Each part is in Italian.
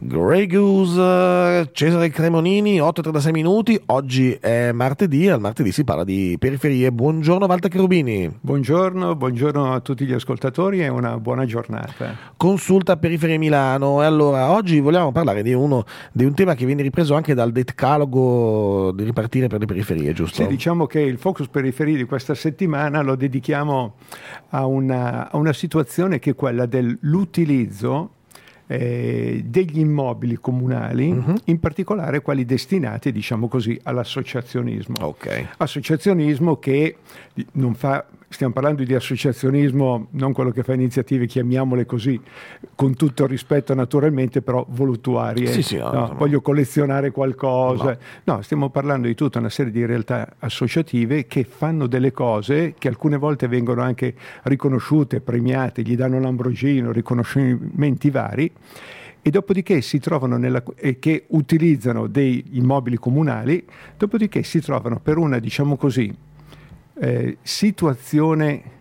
Grey Goose, Cesare Cremonini, 8.36 minuti. Oggi è martedì, al martedì si parla di periferie. Buongiorno Walter Cherubini. Buongiorno, buongiorno a tutti gli ascoltatori e una buona giornata. Consulta Periferie Milano. E allora, oggi vogliamo parlare di, uno, di un tema che viene ripreso anche dal decalogo di ripartire per le periferie, giusto? Sì, diciamo che il focus periferie di questa settimana lo dedichiamo a una, a una situazione che è quella dell'utilizzo eh, degli immobili comunali, uh-huh. in particolare quelli destinati, diciamo così, all'associazionismo. Okay. Associazionismo che non fa stiamo parlando di associazionismo, non quello che fa iniziative, chiamiamole così, con tutto il rispetto naturalmente, però voluttuarie. Sì, sì, no, no, voglio collezionare qualcosa. No. no. stiamo parlando di tutta una serie di realtà associative che fanno delle cose che alcune volte vengono anche riconosciute, premiate, gli danno l'ambrogino, riconoscimenti vari e dopodiché si trovano nella, e che utilizzano dei immobili comunali, dopodiché si trovano per una, diciamo così, eh, situazione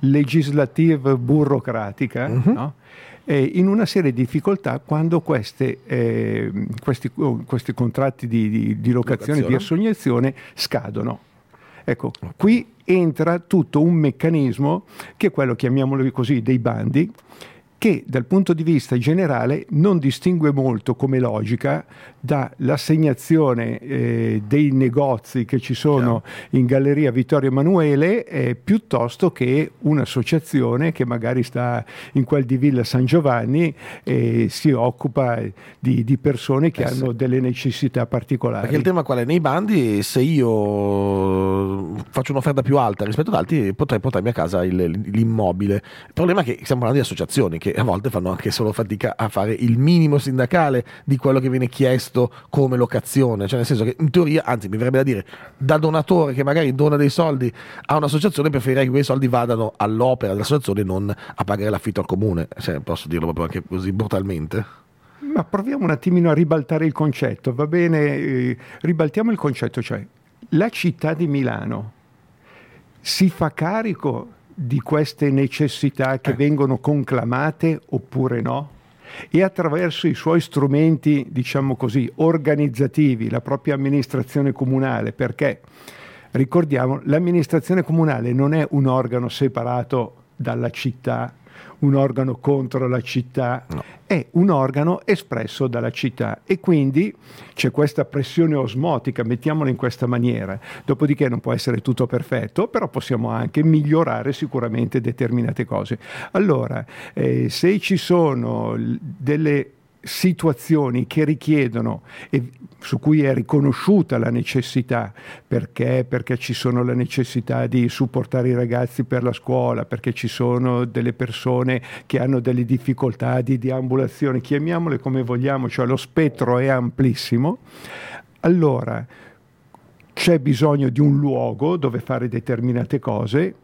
legislativa burocratica uh-huh. no? in una serie di difficoltà quando queste, eh, questi, oh, questi, contratti di, di, di locazione, locazione, di assegnazione scadono. Ecco, qui entra tutto un meccanismo che è quello, chiamiamolo così, dei bandi, che dal punto di vista generale non distingue molto come logica dall'assegnazione eh, dei negozi che ci sono yeah. in Galleria Vittorio Emanuele eh, piuttosto che un'associazione che magari sta in quel di Villa San Giovanni e si occupa di, di persone che eh hanno sì. delle necessità particolari. Perché il tema qual è? Nei bandi se io faccio un'offerta più alta rispetto ad altri potrei portarmi a casa il, l'immobile. Il problema è che stiamo parlando di associazioni che a volte fanno anche solo fatica a fare il minimo sindacale di quello che viene chiesto come locazione, cioè nel senso che in teoria, anzi mi verrebbe da dire, da donatore che magari dona dei soldi a un'associazione preferirei che quei soldi vadano all'opera dell'associazione e non a pagare l'affitto al comune, cioè, posso dirlo proprio anche così brutalmente. Ma proviamo un attimino a ribaltare il concetto, va bene? Eh, ribaltiamo il concetto, cioè la città di Milano si fa carico di queste necessità che eh. vengono conclamate oppure no? E attraverso i suoi strumenti, diciamo così, organizzativi, la propria amministrazione comunale, perché ricordiamo, l'amministrazione comunale non è un organo separato dalla città un organo contro la città, no. è un organo espresso dalla città e quindi c'è questa pressione osmotica, mettiamola in questa maniera. Dopodiché non può essere tutto perfetto, però possiamo anche migliorare sicuramente determinate cose. Allora, eh, se ci sono delle situazioni che richiedono su cui è riconosciuta la necessità, perché? Perché ci sono la necessità di supportare i ragazzi per la scuola, perché ci sono delle persone che hanno delle difficoltà di deambulazione, chiamiamole come vogliamo, cioè lo spettro è amplissimo, allora c'è bisogno di un luogo dove fare determinate cose,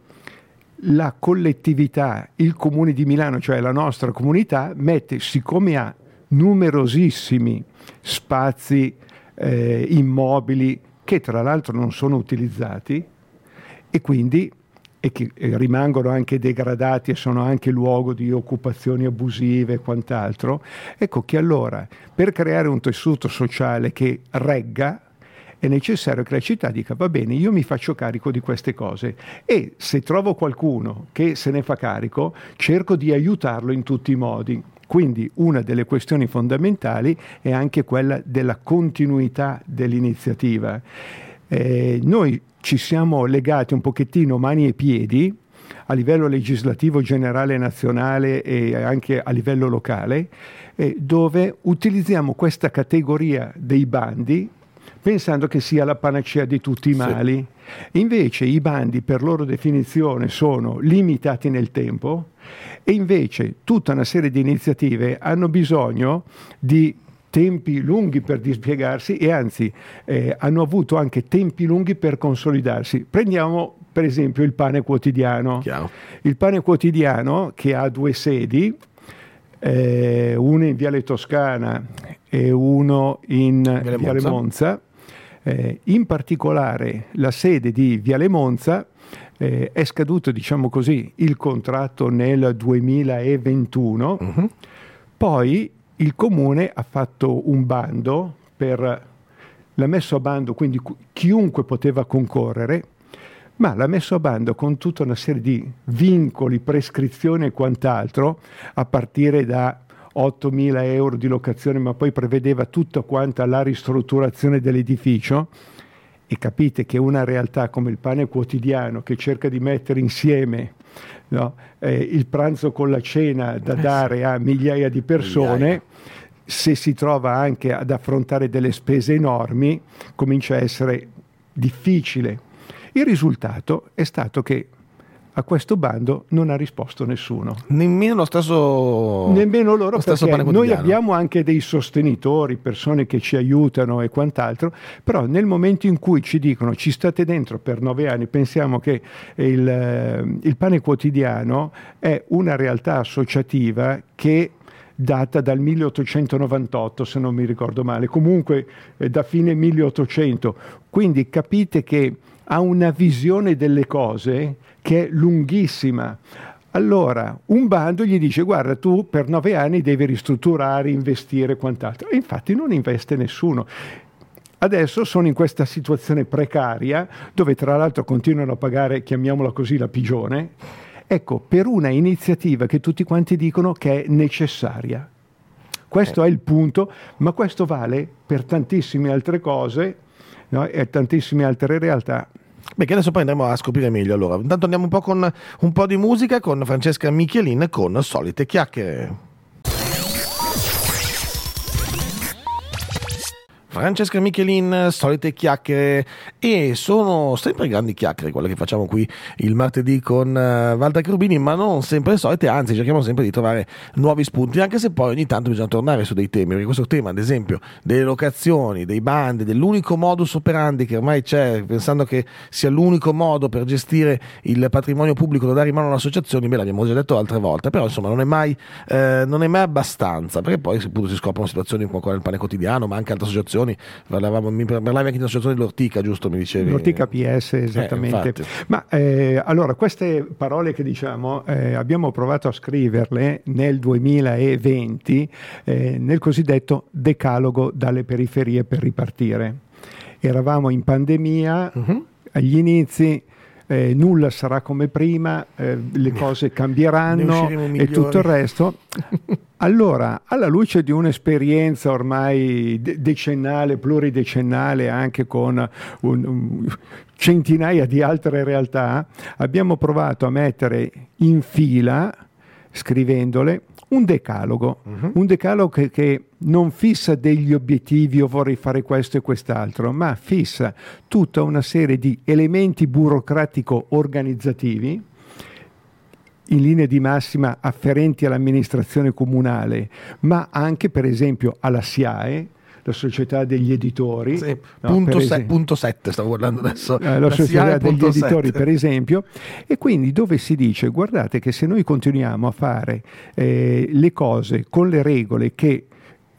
la collettività, il comune di Milano, cioè la nostra comunità, mette, siccome ha numerosissimi spazi eh, immobili che tra l'altro non sono utilizzati e quindi e che rimangono anche degradati e sono anche luogo di occupazioni abusive e quant'altro, ecco che allora per creare un tessuto sociale che regga è necessario che la città dica va bene, io mi faccio carico di queste cose e se trovo qualcuno che se ne fa carico, cerco di aiutarlo in tutti i modi. Quindi una delle questioni fondamentali è anche quella della continuità dell'iniziativa. Eh, noi ci siamo legati un pochettino mani e piedi a livello legislativo generale nazionale e anche a livello locale, eh, dove utilizziamo questa categoria dei bandi pensando che sia la panacea di tutti i mali. Sì. Invece i bandi per loro definizione sono limitati nel tempo e invece tutta una serie di iniziative hanno bisogno di tempi lunghi per dispiegarsi e anzi eh, hanno avuto anche tempi lunghi per consolidarsi. Prendiamo per esempio il pane quotidiano. Chiaro. Il pane quotidiano che ha due sedi, eh, uno in Viale Toscana e uno in Viale, Viale Monza. Eh, in particolare la sede di Viale Monza eh, è scaduto, diciamo così, il contratto nel 2021, uh-huh. poi il comune ha fatto un bando per l'ha messo a bando, quindi chiunque poteva concorrere, ma l'ha messo a bando con tutta una serie di vincoli, prescrizioni e quant'altro, a partire da 8.000 euro di locazione, ma poi prevedeva tutta quanta la ristrutturazione dell'edificio. E capite che una realtà come il pane quotidiano, che cerca di mettere insieme no, eh, il pranzo con la cena da eh dare a migliaia di persone, migliaia se si trova anche ad affrontare delle spese enormi, comincia a essere difficile. Il risultato è stato che a questo bando non ha risposto nessuno. Nemmeno lo stesso. Nemmeno loro, lo perché noi abbiamo anche dei sostenitori, persone che ci aiutano e quant'altro, però nel momento in cui ci dicono ci state dentro per nove anni, pensiamo che il, eh, il pane quotidiano è una realtà associativa che data dal 1898 se non mi ricordo male, comunque eh, da fine 1800. Quindi capite che ha una visione delle cose che è lunghissima. Allora, un bando gli dice guarda tu per nove anni devi ristrutturare, investire e quant'altro. E infatti non investe nessuno. Adesso sono in questa situazione precaria dove tra l'altro continuano a pagare, chiamiamola così, la pigione Ecco, per una iniziativa che tutti quanti dicono che è necessaria. Questo è il punto, ma questo vale per tantissime altre cose no? e tantissime altre realtà. Beh, che adesso poi andremo a scoprire meglio allora. Intanto andiamo un po' con un po' di musica con Francesca Michelin con Solite Chiacchiere. Francesca Michelin, solite chiacchiere. E sono sempre grandi chiacchiere quelle che facciamo qui il martedì con uh, Walter Cherubini, ma non sempre solite, anzi cerchiamo sempre di trovare nuovi spunti, anche se poi ogni tanto bisogna tornare su dei temi, perché questo tema ad esempio delle locazioni, dei bandi, dell'unico modus operandi che ormai c'è, pensando che sia l'unico modo per gestire il patrimonio pubblico da dare in mano alle associazioni, beh l'abbiamo già detto altre volte, però insomma non è mai, eh, non è mai abbastanza, perché poi appunto si scoprono situazioni come quella del pane quotidiano, ma anche altre associazioni associazioni, parlavamo, mi parlavi anche di un'associazione dell'Ortica, giusto? Mi dicevi? L'Ortica PS, esattamente. Eh, Ma eh, allora, queste parole che diciamo eh, abbiamo provato a scriverle nel 2020 eh, nel cosiddetto decalogo dalle periferie per ripartire. Eravamo in pandemia, uh-huh. agli inizi, eh, nulla sarà come prima, eh, le cose cambieranno e tutto il resto. Allora, alla luce di un'esperienza ormai decennale, pluridecennale, anche con un, un, centinaia di altre realtà, abbiamo provato a mettere in fila, scrivendole, un decalogo, uh-huh. un decalogo che, che, non fissa degli obiettivi, io vorrei fare questo e quest'altro, ma fissa tutta una serie di elementi burocratico-organizzativi in linea di massima afferenti all'amministrazione comunale, ma anche per esempio alla SIAE, la società degli editori. Sì, no, punto, se, punto 7 stavo guardando adesso. Eh, la, la società degli editori 7. per esempio. E quindi dove si dice guardate che se noi continuiamo a fare eh, le cose con le regole che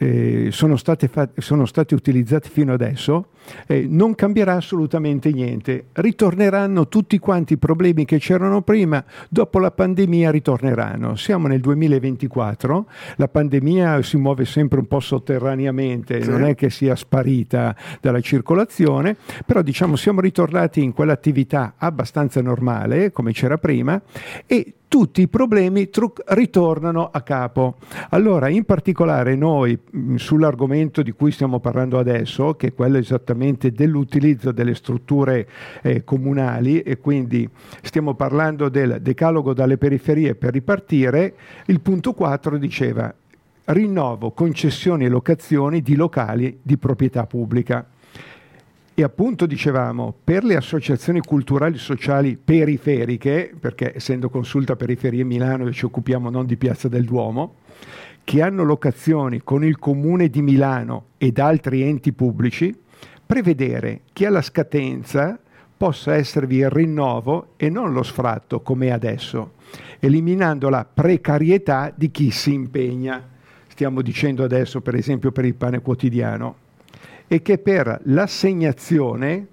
eh, sono, state fat- sono state utilizzate fino adesso, eh, non cambierà assolutamente niente. Ritorneranno tutti quanti i problemi che c'erano prima, dopo la pandemia ritorneranno. Siamo nel 2024, la pandemia si muove sempre un po' sotterraneamente, sì. non è che sia sparita dalla circolazione, però diciamo siamo ritornati in quell'attività abbastanza normale, come c'era prima, e tutti i problemi tru- ritornano a capo. Allora, in particolare noi mh, sull'argomento di cui stiamo parlando adesso, che è quello esattamente dell'utilizzo delle strutture eh, comunali e quindi stiamo parlando del decalogo dalle periferie per ripartire, il punto 4 diceva rinnovo concessioni e locazioni di locali di proprietà pubblica. E appunto dicevamo, per le associazioni culturali e sociali periferiche, perché essendo consulta periferie Milano ci occupiamo non di Piazza del Duomo, che hanno locazioni con il Comune di Milano ed altri enti pubblici, prevedere che alla scadenza possa esservi il rinnovo e non lo sfratto come adesso, eliminando la precarietà di chi si impegna. Stiamo dicendo adesso per esempio per il pane quotidiano e che per l'assegnazione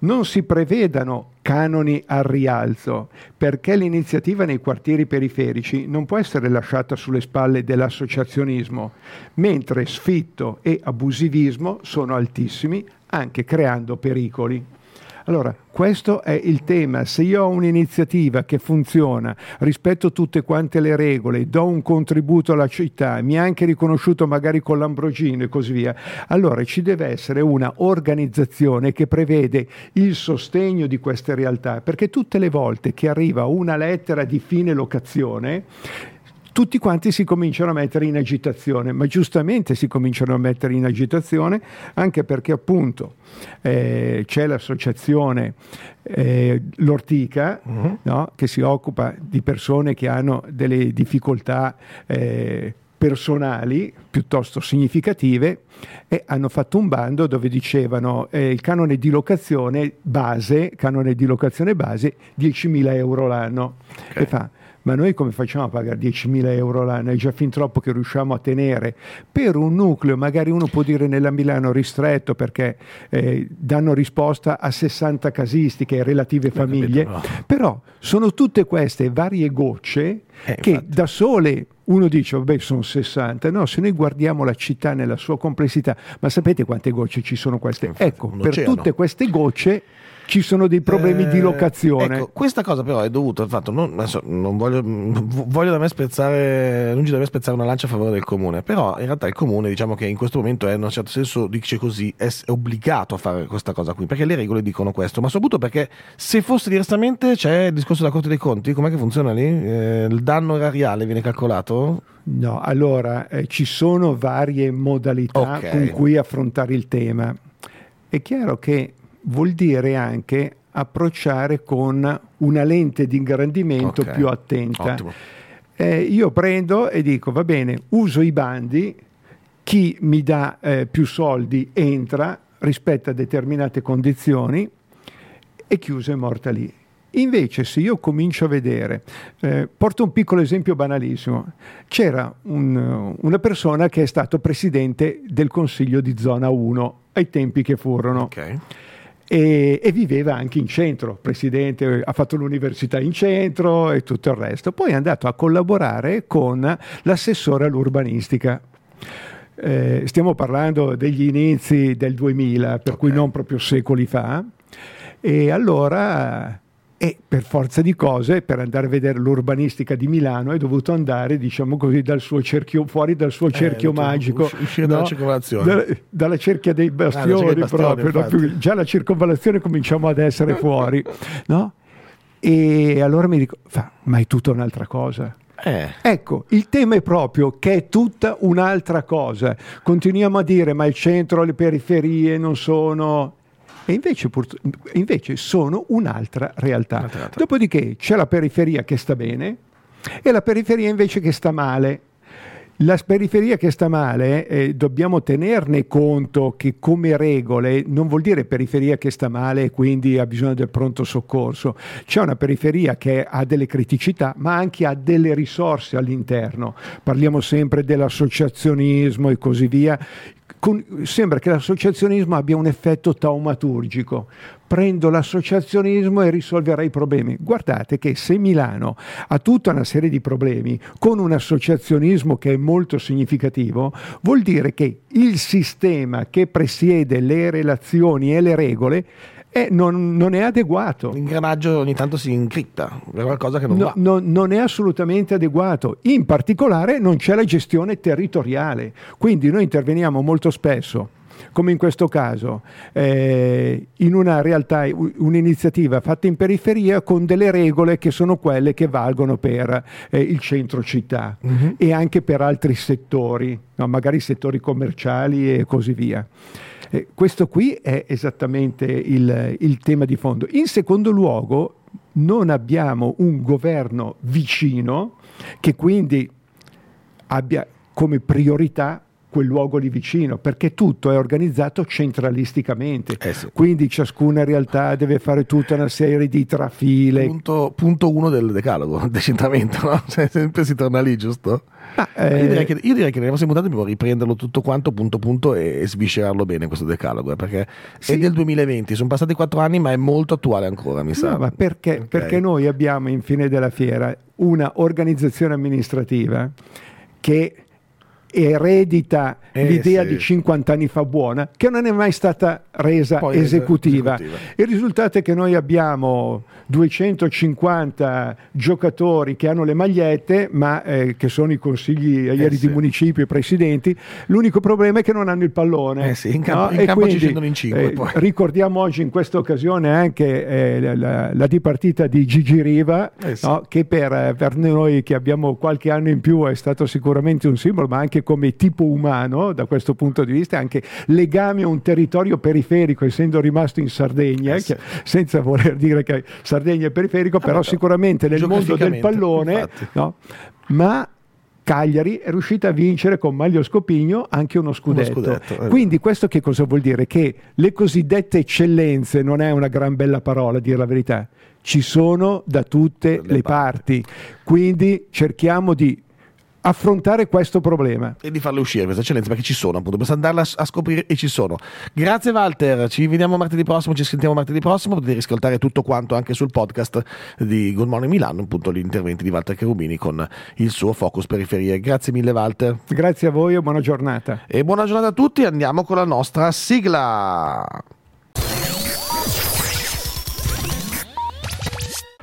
non si prevedano canoni al rialzo, perché l'iniziativa nei quartieri periferici non può essere lasciata sulle spalle dell'associazionismo, mentre sfitto e abusivismo sono altissimi, anche creando pericoli. Allora, questo è il tema. Se io ho un'iniziativa che funziona, rispetto tutte quante le regole, do un contributo alla città, mi ha anche riconosciuto magari con l'Ambrogino e così via, allora ci deve essere una organizzazione che prevede il sostegno di queste realtà, perché tutte le volte che arriva una lettera di fine locazione, tutti quanti si cominciano a mettere in agitazione, ma giustamente si cominciano a mettere in agitazione anche perché appunto eh, c'è l'associazione eh, L'Ortica uh-huh. no? che si occupa di persone che hanno delle difficoltà eh, personali piuttosto significative e hanno fatto un bando dove dicevano eh, il canone di locazione base, canone di locazione base 10.000 euro l'anno. Okay. E fa, ma noi come facciamo a pagare 10.000 euro l'anno? È già fin troppo che riusciamo a tenere per un nucleo, magari uno può dire nella Milano ristretto perché eh, danno risposta a 60 casistiche relative famiglie, capito, no. però sono tutte queste varie gocce eh, che infatti. da sole uno dice, vabbè, sono 60. No, se noi guardiamo la città nella sua complessità, ma sapete quante gocce ci sono queste? Infatti, ecco, per tutte queste gocce ci sono dei problemi eh, di locazione. Ecco, questa cosa però è dovuta al fatto, non, adesso, non voglio, voglio da me spezzare, lungi da me spezzare una lancia a favore del comune, però in realtà il comune diciamo che in questo momento è in un certo senso, dice così, è, obbligato a fare questa cosa qui, perché le regole dicono questo, ma soprattutto perché se fosse diversamente c'è il discorso della Corte dei Conti, com'è che funziona lì? Eh, il danno erariale viene calcolato? No, allora eh, ci sono varie modalità okay. con cui affrontare il tema. È chiaro che vuol dire anche approcciare con una lente di ingrandimento okay. più attenta. Eh, io prendo e dico, va bene, uso i bandi, chi mi dà eh, più soldi entra, rispetta determinate condizioni e chiuso è morta lì. Invece se io comincio a vedere, eh, porto un piccolo esempio banalissimo, c'era un, una persona che è stato presidente del Consiglio di Zona 1 ai tempi che furono. Okay e, e, viveva anche in centro, presidente, ha fatto l'università in centro e tutto il resto. Poi è andato a collaborare con l'assessore all'urbanistica. Eh, stiamo parlando degli inizi del 2000, per okay. cui non proprio secoli fa. E allora e per forza di cose, per andare a vedere l'urbanistica di Milano, è dovuto andare, diciamo così, dal suo cerchio, fuori dal suo eh, cerchio eh, magico. Uscire no? dalla circolazione. Da, dalla cerchia dei bastioni, ah, bastioni proprio. No? Già la circonvallazione cominciamo ad essere fuori. No? E allora mi dico, fa, ma è tutta un'altra cosa. Eh. Ecco, il tema è proprio che è tutta un'altra cosa. Continuiamo a dire, ma il centro, le periferie non sono e invece, invece sono un'altra realtà. un'altra realtà. Dopodiché c'è la periferia che sta bene e la periferia invece che sta male. La periferia che sta male, eh, dobbiamo tenerne conto che come regole non vuol dire periferia che sta male e quindi ha bisogno del pronto soccorso. C'è una periferia che ha delle criticità ma anche ha delle risorse all'interno. Parliamo sempre dell'associazionismo e così via con, sembra che l'associazionismo abbia un effetto taumaturgico. Prendo l'associazionismo e risolverei i problemi. Guardate che se Milano ha tutta una serie di problemi con un associazionismo che è molto significativo, vuol dire che il sistema che presiede le relazioni e le regole eh, non, non, è adeguato. L'ingranaggio ogni tanto si incripta, è qualcosa che non no, va. No, non è assolutamente adeguato. In particolare non c'è la gestione territoriale. Quindi noi interveniamo molto spesso come in questo caso, eh, in una realtà, un'iniziativa fatta in periferia con delle regole che sono quelle che valgono per eh, il centro città uh-huh. e anche per altri settori, no? magari settori commerciali e così via. Eh, questo qui è esattamente il, il tema di fondo. In secondo luogo, non abbiamo un governo vicino che quindi abbia come priorità quel luogo lì vicino, perché tutto è organizzato centralisticamente. Eh sì. Quindi ciascuna realtà deve fare tutta una serie di trafile. Punto, punto uno del decalogo, decentramento, no? Cioè, sempre si torna lì, giusto? Ma, io, direi eh, che, io direi che nelle prossime puntate dobbiamo riprenderlo tutto quanto punto punto e, e sviscerarlo bene questo decalogo, eh, perché Sì. è del 2020, sono passati quattro anni ma è molto attuale ancora, mi sa. No, ma perché, Ok. perché noi abbiamo in fine della fiera una organizzazione amministrativa che eredita Eh, l'idea sì. di 50 anni fa buona, che non è mai stata resa Poi esecutiva. esecutiva. Il risultato è che noi abbiamo 250 giocatori che hanno le magliette, ma eh, che sono i consigli ieri sì. di municipio, i presidenti. L'unico problema è che non hanno il pallone. Eh sì, in campo- in E campo ci quindi, scendono in cinque, eh, poi. ricordiamo oggi in questa occasione anche eh, la, la- la dipartita di Gigi Riva, Eh sì. no? che per, eh, per noi che abbiamo qualche anno in più è stato sicuramente un simbolo, ma anche come tipo umano da questo punto di vista, anche legame a un territorio periferico, essendo rimasto in Sardegna, Eh che- senza voler dire che Sardegna è periferico, però però, sicuramente nel mondo del pallone, no? ma Cagliari è riuscita a vincere con Maglio Scopigno anche uno scudetto. scudetto, eh. Quindi questo che cosa vuol dire? Che le cosiddette eccellenze non è una gran bella parola, a dire la verità, ci sono da tutte Le le, parti. Quindi cerchiamo di affrontare questo problema. E di farle uscire queste eccellenze perché ci sono, appunto, basta andarle a, a scoprire e ci sono. Grazie Walter, ci vediamo martedì prossimo, ci sentiamo martedì prossimo, potete riscoltare tutto quanto anche sul podcast di Good Morning Milano, appunto gli interventi di Walter Cherubini con il suo focus periferie. Grazie mille Walter Grazie a voi e buona giornata. e buona giornata a tutti, andiamo con la nostra sigla.